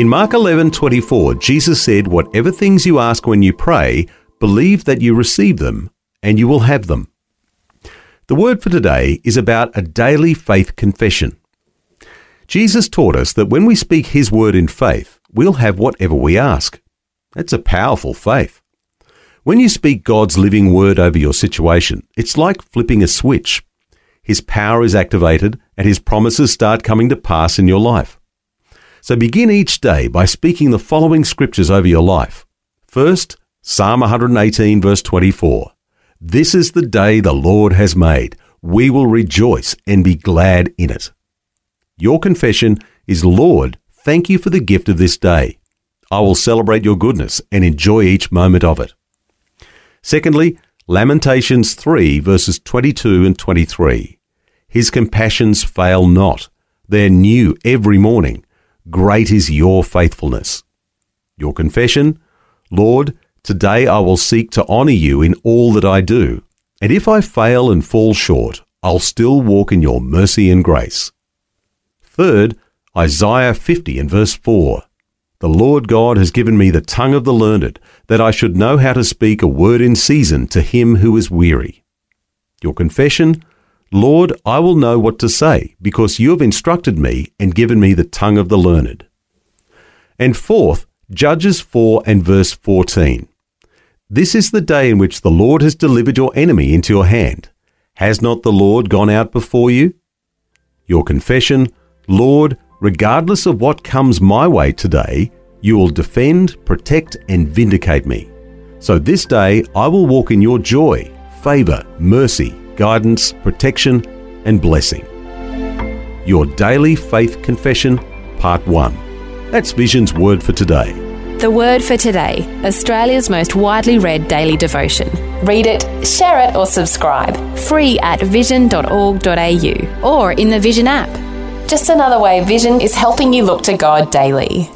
In Mark 11:24, Jesus said, "Whatever things you ask when you pray, believe that you receive them, and you will have them." The word for today is about a daily faith confession. Jesus taught us that when we speak his word in faith, we'll have whatever we ask. That's a powerful faith. When you speak God's living word over your situation, it's like flipping a switch. His power is activated and his promises start coming to pass in your life. So begin each day by speaking the following scriptures over your life. First, Psalm 118, verse 24. This is the day the Lord has made. We will rejoice and be glad in it. Your confession is, Lord, thank you for the gift of this day. I will celebrate your goodness and enjoy each moment of it. Secondly, Lamentations 3, verses 22 and 23. His compassions fail not. They're new every morning. Great is your faithfulness. Your confession, Lord, today I will seek to honour you in all that I do, and if I fail and fall short, I'll still walk in your mercy and grace. Third, Isaiah 50 and verse 4. The Lord God has given me the tongue of the learned, that I should know how to speak a word in season to him who is weary. Your confession, Lord, I will know what to say, because you have instructed me and given me the tongue of the learned. And fourth, Judges 4 and verse 14. This is the day in which the Lord has delivered your enemy into your hand. Has not the Lord gone out before you? Your confession, Lord, regardless of what comes my way today, you will defend, protect, and vindicate me. So this day I will walk in your joy, favour, mercy, guidance, protection, and blessing. Your Daily Faith Confession, Part 1. That's Vision's word for today. The Word for Today, Australia's most widely read daily devotion. Read it, share it, or subscribe. Free at vision.org.au or in the Vision app. Just another way Vision is helping you look to God daily.